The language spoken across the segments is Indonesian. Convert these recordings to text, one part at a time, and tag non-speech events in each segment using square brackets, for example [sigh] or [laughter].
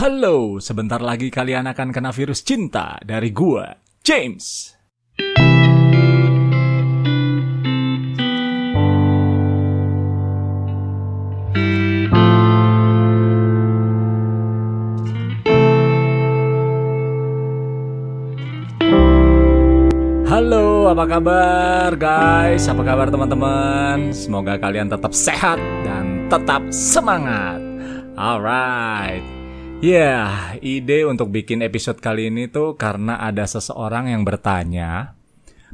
Halo, sebentar lagi kalian akan kena virus cinta dari gua, James. Halo, apa kabar guys? Apa kabar teman-teman? Semoga kalian tetap sehat dan tetap semangat. Alright. Ya, yeah, ide untuk bikin episode kali ini tuh karena ada seseorang yang bertanya,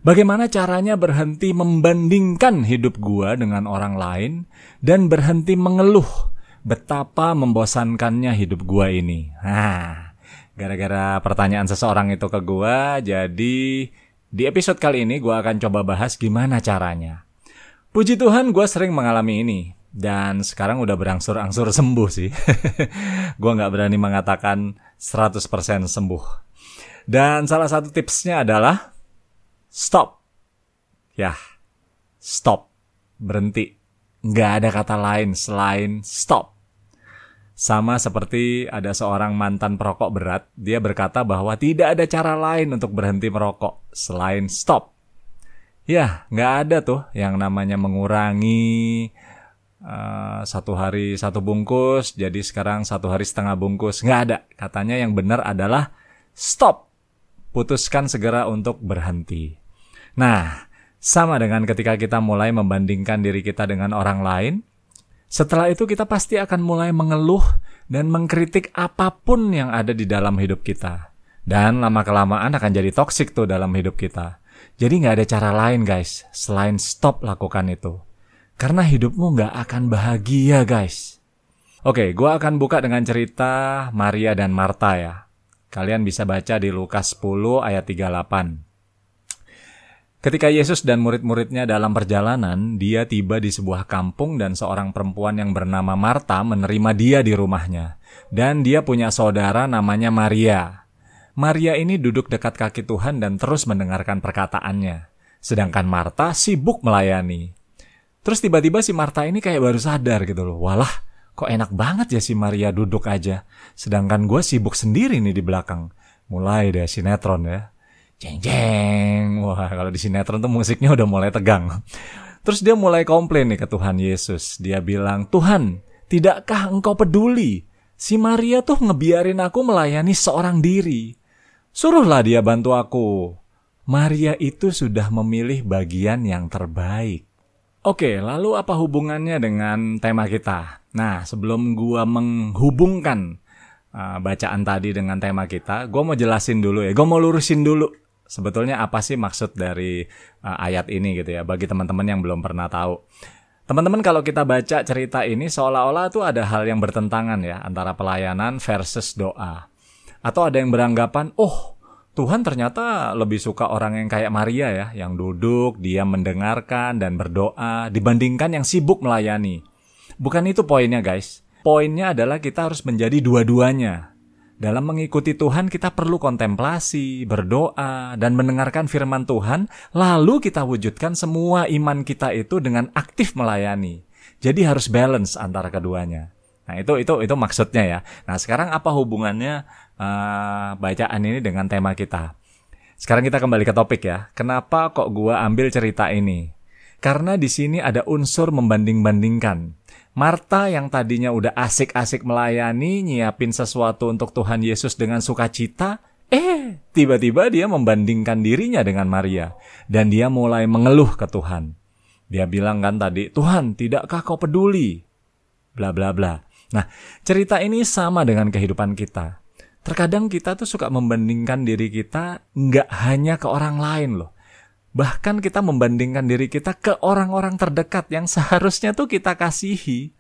bagaimana caranya berhenti membandingkan hidup gua dengan orang lain dan berhenti mengeluh betapa membosankannya hidup gua ini. Nah, gara-gara pertanyaan seseorang itu ke gua, jadi di episode kali ini gue akan coba bahas gimana caranya. Puji Tuhan gue sering mengalami ini. Dan sekarang udah berangsur-angsur sembuh sih. [laughs] gue gak berani mengatakan 100% sembuh. Dan salah satu tipsnya adalah stop. Ya, stop. Berhenti. Gak ada kata lain selain stop. Sama seperti ada seorang mantan perokok berat, dia berkata bahwa tidak ada cara lain untuk berhenti merokok selain stop. Ya, nggak ada tuh yang namanya mengurangi uh, satu hari satu bungkus, jadi sekarang satu hari setengah bungkus. Nggak ada. Katanya yang benar adalah stop. Putuskan segera untuk berhenti. Nah, sama dengan ketika kita mulai membandingkan diri kita dengan orang lain, setelah itu kita pasti akan mulai mengeluh dan mengkritik apa pun yang ada di dalam hidup kita. Dan lama-kelamaan akan jadi toksik tuh dalam hidup kita. Jadi nggak ada cara lain guys, selain stop lakukan itu. Karena hidupmu nggak akan bahagia guys. Oke, gue akan buka dengan cerita Maria dan Marta ya. Kalian bisa baca di Lukas 10 ayat 38. Ketika Yesus dan murid-muridnya dalam perjalanan, dia tiba di sebuah kampung dan seorang perempuan yang bernama Marta menerima dia di rumahnya. Dan dia punya saudara namanya Maria. Maria ini duduk dekat kaki Tuhan dan terus mendengarkan perkataannya. Sedangkan Marta sibuk melayani. Terus tiba-tiba si Marta ini kayak baru sadar gitu loh. Walah, kok enak banget ya si Maria duduk aja. Sedangkan gue sibuk sendiri nih di belakang. Mulai deh sinetron ya. Jeng jeng. Wah kalau di sinetron tuh musiknya udah mulai tegang. Terus dia mulai komplain nih ke Tuhan Yesus. Dia bilang Tuhan tidakkah engkau peduli? Si Maria tuh ngebiarin aku melayani seorang diri. Suruhlah dia bantu aku. Maria itu sudah memilih bagian yang terbaik Oke, lalu apa hubungannya dengan tema kita? Nah, sebelum gua menghubungkan uh, bacaan tadi dengan tema kita, gue mau jelasin dulu ya. Gue mau lurusin dulu sebetulnya apa sih maksud dari uh, ayat ini gitu ya bagi teman-teman yang belum pernah tahu. Teman-teman kalau kita baca cerita ini seolah-olah tuh ada hal yang bertentangan ya antara pelayanan versus doa. Atau ada yang beranggapan, "Oh, Tuhan ternyata lebih suka orang yang kayak Maria ya, yang duduk, dia mendengarkan dan berdoa dibandingkan yang sibuk melayani." Bukan itu poinnya, guys. Poinnya adalah kita harus menjadi dua-duanya dalam mengikuti Tuhan kita perlu kontemplasi, berdoa, dan mendengarkan firman Tuhan, lalu kita wujudkan semua iman kita itu dengan aktif melayani. Jadi harus balance antara keduanya. Nah itu itu itu maksudnya ya. Nah sekarang apa hubungannya uh, bacaan ini dengan tema kita? Sekarang kita kembali ke topik ya. Kenapa kok gua ambil cerita ini? Karena di sini ada unsur membanding-bandingkan. Marta yang tadinya udah asik-asik melayani, nyiapin sesuatu untuk Tuhan Yesus dengan sukacita, eh, tiba-tiba dia membandingkan dirinya dengan Maria. Dan dia mulai mengeluh ke Tuhan. Dia bilang kan tadi, Tuhan, tidakkah kau peduli? Bla bla bla. Nah, cerita ini sama dengan kehidupan kita. Terkadang kita tuh suka membandingkan diri kita nggak hanya ke orang lain loh. Bahkan kita membandingkan diri kita ke orang-orang terdekat yang seharusnya tuh kita kasihi.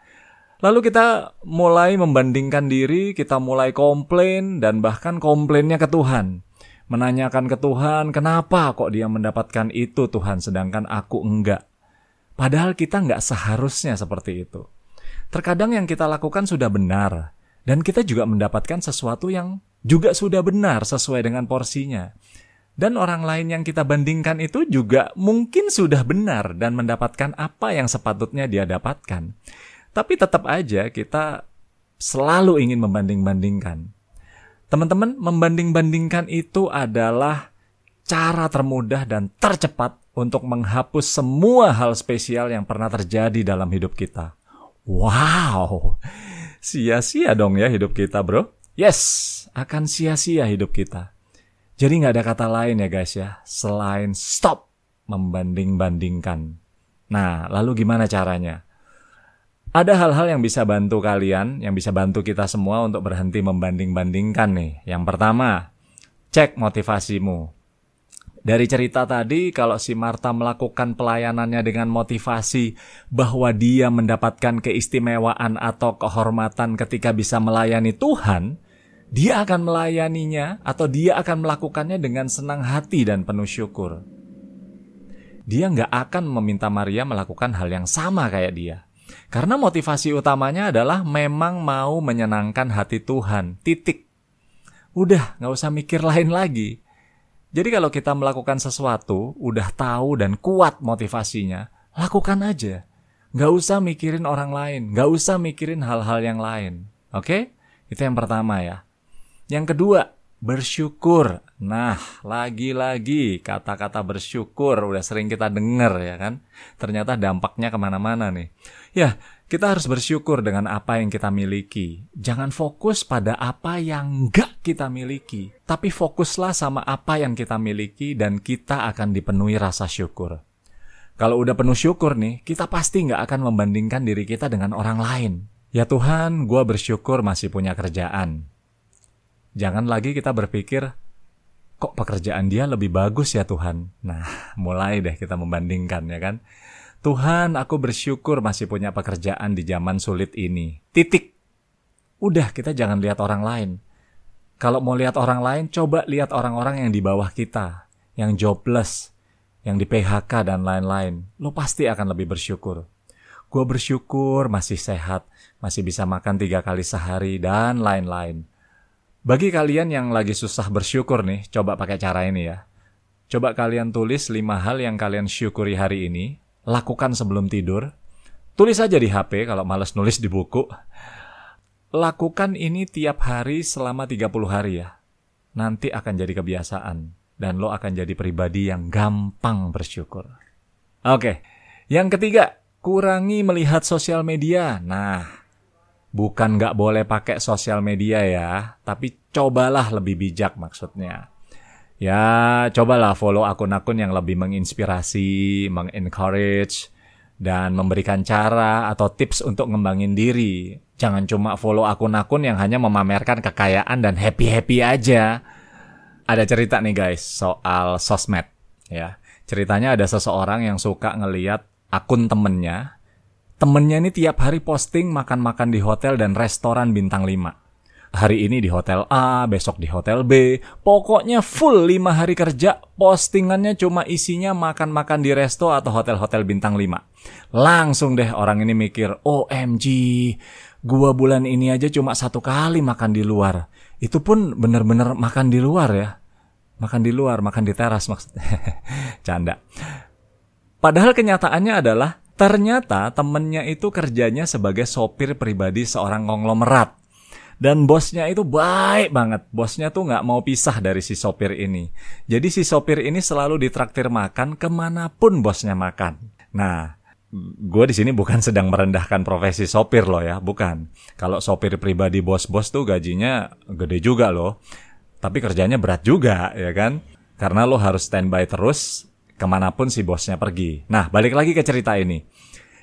Lalu kita mulai membandingkan diri, kita mulai komplain dan bahkan komplainnya ke Tuhan. Menanyakan ke Tuhan, kenapa kok dia mendapatkan itu Tuhan sedangkan aku enggak. Padahal kita enggak seharusnya seperti itu. Terkadang yang kita lakukan sudah benar, dan kita juga mendapatkan sesuatu yang juga sudah benar sesuai dengan porsinya. Dan orang lain yang kita bandingkan itu juga mungkin sudah benar dan mendapatkan apa yang sepatutnya dia dapatkan. Tapi tetap aja kita selalu ingin membanding-bandingkan. Teman-teman, membanding-bandingkan itu adalah cara termudah dan tercepat untuk menghapus semua hal spesial yang pernah terjadi dalam hidup kita. Wow, sia-sia dong ya hidup kita bro. Yes, akan sia-sia hidup kita. Jadi nggak ada kata lain ya guys ya, selain stop membanding-bandingkan. Nah, lalu gimana caranya? Ada hal-hal yang bisa bantu kalian, yang bisa bantu kita semua untuk berhenti membanding-bandingkan nih. Yang pertama, cek motivasimu. Dari cerita tadi, kalau si Marta melakukan pelayanannya dengan motivasi bahwa dia mendapatkan keistimewaan atau kehormatan ketika bisa melayani Tuhan, dia akan melayaninya atau dia akan melakukannya dengan senang hati dan penuh syukur. Dia nggak akan meminta Maria melakukan hal yang sama kayak dia. Karena motivasi utamanya adalah memang mau menyenangkan hati Tuhan. Titik. Udah, nggak usah mikir lain lagi. Jadi kalau kita melakukan sesuatu, udah tahu dan kuat motivasinya, lakukan aja. Nggak usah mikirin orang lain, nggak usah mikirin hal-hal yang lain. Oke? Itu yang pertama ya. Yang kedua, bersyukur. Nah, lagi-lagi kata-kata bersyukur udah sering kita dengar ya kan. Ternyata dampaknya ke mana-mana nih. Ya, kita harus bersyukur dengan apa yang kita miliki. Jangan fokus pada apa yang nggak kita miliki. Tapi fokuslah sama apa yang kita miliki dan kita akan dipenuhi rasa syukur. Kalau udah penuh syukur nih, kita pasti nggak akan membandingkan diri kita dengan orang lain. Ya Tuhan, gue bersyukur masih punya kerjaan Jangan lagi kita berpikir, kok pekerjaan dia lebih bagus ya Tuhan? Nah, [laughs] mulai deh kita membandingkan ya kan. Tuhan, aku bersyukur masih punya pekerjaan di zaman sulit ini. Titik. Udah, kita jangan lihat orang lain. Kalau mau lihat orang lain, coba lihat orang-orang yang di bawah kita, yang jobless, yang di PHK dan lain-lain. Lo pasti akan lebih bersyukur. Gue bersyukur masih sehat, masih bisa makan tiga kali sehari, dan lain-lain. Bagi kalian yang lagi susah bersyukur nih, coba pakai cara ini ya. Coba kalian tulis 5 hal yang kalian syukuri hari ini, lakukan sebelum tidur. Tulis aja di HP kalau males nulis di buku. Lakukan ini tiap hari selama 30 hari ya. Nanti akan jadi kebiasaan dan lo akan jadi pribadi yang gampang bersyukur. Oke, yang ketiga, kurangi melihat sosial media. Nah, Bukan nggak boleh pakai sosial media ya, tapi cobalah lebih bijak maksudnya. Ya, cobalah follow akun-akun yang lebih menginspirasi, mengencourage, dan memberikan cara atau tips untuk ngembangin diri. Jangan cuma follow akun-akun yang hanya memamerkan kekayaan dan happy-happy aja. Ada cerita nih guys soal sosmed ya. Ceritanya ada seseorang yang suka ngeliat akun temennya Temennya ini tiap hari posting makan-makan di hotel dan restoran bintang 5. Hari ini di hotel A, besok di hotel B. Pokoknya full 5 hari kerja, postingannya cuma isinya makan-makan di resto atau hotel-hotel bintang 5. Langsung deh orang ini mikir, OMG, gua bulan ini aja cuma satu kali makan di luar. Itu pun bener-bener makan di luar ya. Makan di luar, makan di teras maksudnya. [laughs] Canda. Padahal kenyataannya adalah Ternyata temennya itu kerjanya sebagai sopir pribadi seorang konglomerat. Dan bosnya itu baik banget. Bosnya tuh nggak mau pisah dari si sopir ini. Jadi si sopir ini selalu ditraktir makan ke mana pun bosnya makan. Nah, gue di sini bukan sedang merendahkan profesi sopir loh ya, bukan. Kalau sopir pribadi bos-bos tuh gajinya gede juga loh. Tapi kerjanya berat juga, ya kan? Karena lo harus standby terus ke mana pun si bosnya pergi. Nah, balik lagi ke cerita ini.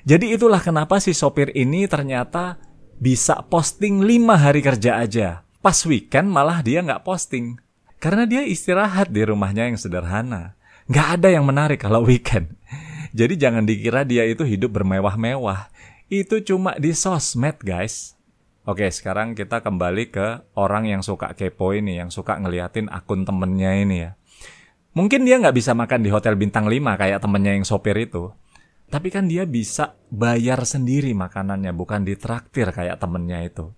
Jadi itulah kenapa si sopir ini ternyata bisa posting 5 hari kerja aja. Pas weekend malah dia nggak posting. Karena dia istirahat di rumahnya yang sederhana. Nggak ada yang menarik kalau [laughs] weekend. Jadi jangan dikira dia itu hidup bermewah-mewah. Itu cuma di sosmed guys. Oke, sekarang kita kembali ke orang yang suka kepo ini, yang suka ngeliatin akun temennya ini ya. Mungkin dia nggak bisa makan di hotel bintang 5 kayak temennya yang sopir itu. Tapi kan dia bisa bayar sendiri makanannya, bukan ditraktir kayak temennya itu.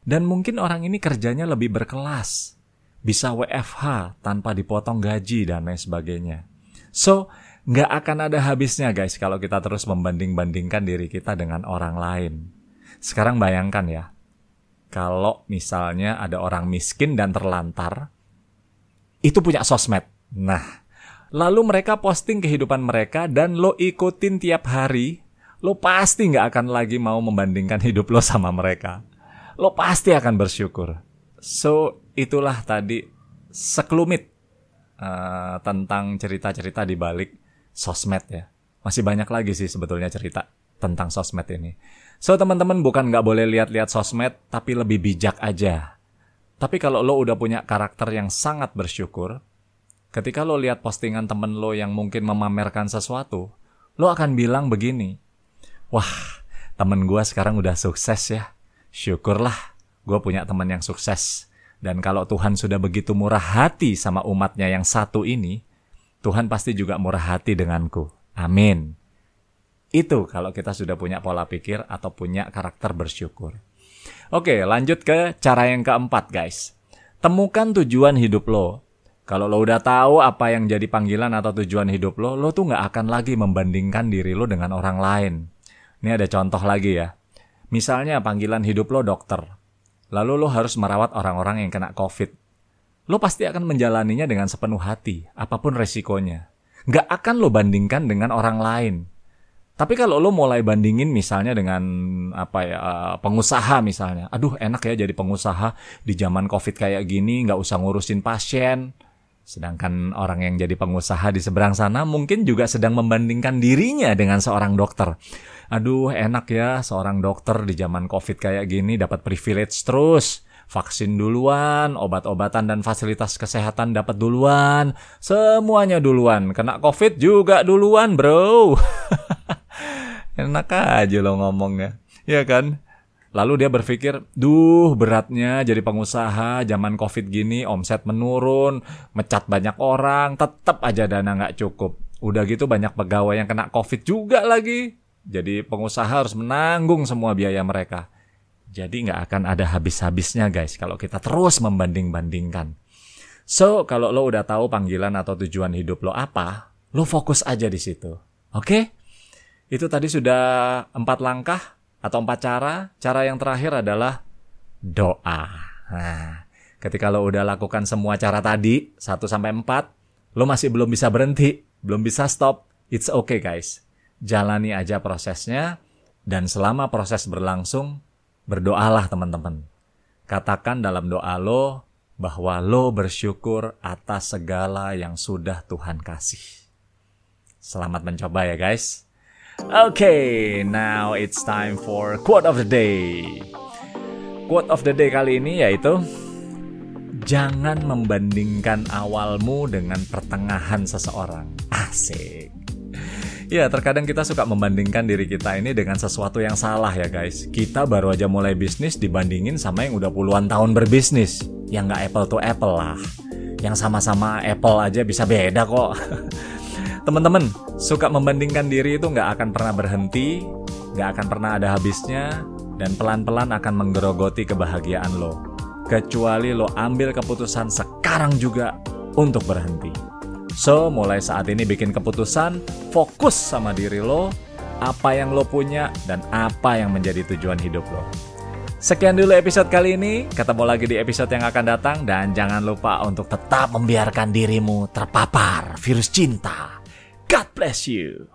Dan mungkin orang ini kerjanya lebih berkelas. Bisa WFH tanpa dipotong gaji dan lain sebagainya. So, nggak akan ada habisnya guys kalau kita terus membanding-bandingkan diri kita dengan orang lain. Sekarang bayangkan ya, kalau misalnya ada orang miskin dan terlantar, itu punya sosmed. Nah, lalu mereka posting kehidupan mereka dan lo ikutin tiap hari, lo pasti nggak akan lagi mau membandingkan [laughs] hidup lo sama mereka. Lo pasti akan bersyukur. So, itulah tadi sekelumit uh, tentang cerita-cerita di balik sosmed ya. Masih banyak lagi sih sebetulnya cerita tentang sosmed ini. So teman-teman bukan nggak boleh lihat-lihat sosmed, tapi lebih bijak aja. Tapi kalau lo udah punya karakter yang sangat bersyukur, ketika lo lihat postingan temen lo yang mungkin memamerkan sesuatu, lo akan bilang begini, Wah, temen gue sekarang udah sukses ya. Syukurlah gue punya temen yang sukses. Dan kalau Tuhan sudah begitu murah hati sama umatnya yang satu ini, Tuhan pasti juga murah hati denganku. Amin. Itu kalau kita sudah punya pola pikir atau punya karakter bersyukur. Oke, lanjut ke cara yang keempat, guys. Temukan tujuan hidup lo. Kalau lo udah tahu apa yang jadi panggilan atau tujuan hidup lo, lo tuh nggak akan lagi membandingkan diri lo dengan orang lain. Ini ada contoh lagi ya. Misalnya panggilan hidup lo dokter. Lalu lo harus merawat orang-orang yang kena COVID. Lo pasti akan menjalaninya dengan sepenuh hati, apa pun resikonya. Nggak akan lo bandingkan dengan orang lain. Tapi kalau lo mulai bandingin misalnya dengan apa ya eh, pengusaha misalnya, aduh enak ya jadi pengusaha di zaman covid kayak gini nggak usah ngurusin pasien. Sedangkan orang yang jadi pengusaha di seberang sana mungkin juga sedang membandingkan dirinya dengan seorang dokter. Aduh enak ya seorang dokter di zaman covid kayak gini dapat privilege terus vaksin duluan, obat-obatan dan fasilitas kesehatan dapat duluan, semuanya duluan. Kena COVID juga duluan, bro. [laughs] Enak aja lo ngomongnya. Ya kan? Lalu dia berpikir, duh beratnya jadi pengusaha zaman covid gini, omset menurun, mecat banyak orang, tetap aja dana nggak cukup. Udah gitu banyak pegawai yang kena covid juga lagi. Jadi pengusaha harus menanggung semua biaya mereka. Jadi nggak akan ada habis-habisnya guys kalau kita terus membanding-bandingkan. So, kalau lo udah tahu panggilan atau tujuan hidup lo apa, lo fokus aja di situ. Oke? Okay? Itu tadi sudah empat langkah atau empat cara. Cara yang terakhir adalah doa. Nah, ketika lo udah lakukan semua cara tadi, 1 sampai 4, lo masih belum bisa berhenti, belum bisa stop, it's okay guys. Jalani aja prosesnya, dan selama proses berlangsung, berdoalah teman-teman. Katakan dalam doa lo bahwa lo bersyukur atas segala yang sudah Tuhan kasih. Selamat mencoba ya guys. Okay, now it's time for quote of the day. Quote of the day kali ini yaitu Jangan membandingkan awalmu dengan pertengahan seseorang. Asik. Ya, terkadang kita suka membandingkan diri kita ini dengan sesuatu yang salah ya guys. Kita baru aja mulai bisnis dibandingin sama yang udah puluhan tahun berbisnis. Yang nggak apple to apple lah. Yang sama-sama apple aja bisa beda kok. [laughs] Teman-teman, suka membandingkan diri itu nggak akan pernah berhenti, nggak akan pernah ada habisnya, dan pelan-pelan akan menggerogoti kebahagiaan lo. Kecuali lo ambil keputusan sekarang juga untuk berhenti. So, mulai saat ini bikin keputusan, fokus sama diri lo, apa yang lo punya, dan apa yang menjadi tujuan hidup lo. Sekian dulu episode kali ini, ketemu lagi di episode yang akan datang, dan jangan lupa untuk tetap membiarkan dirimu terpapar virus cinta God bless you.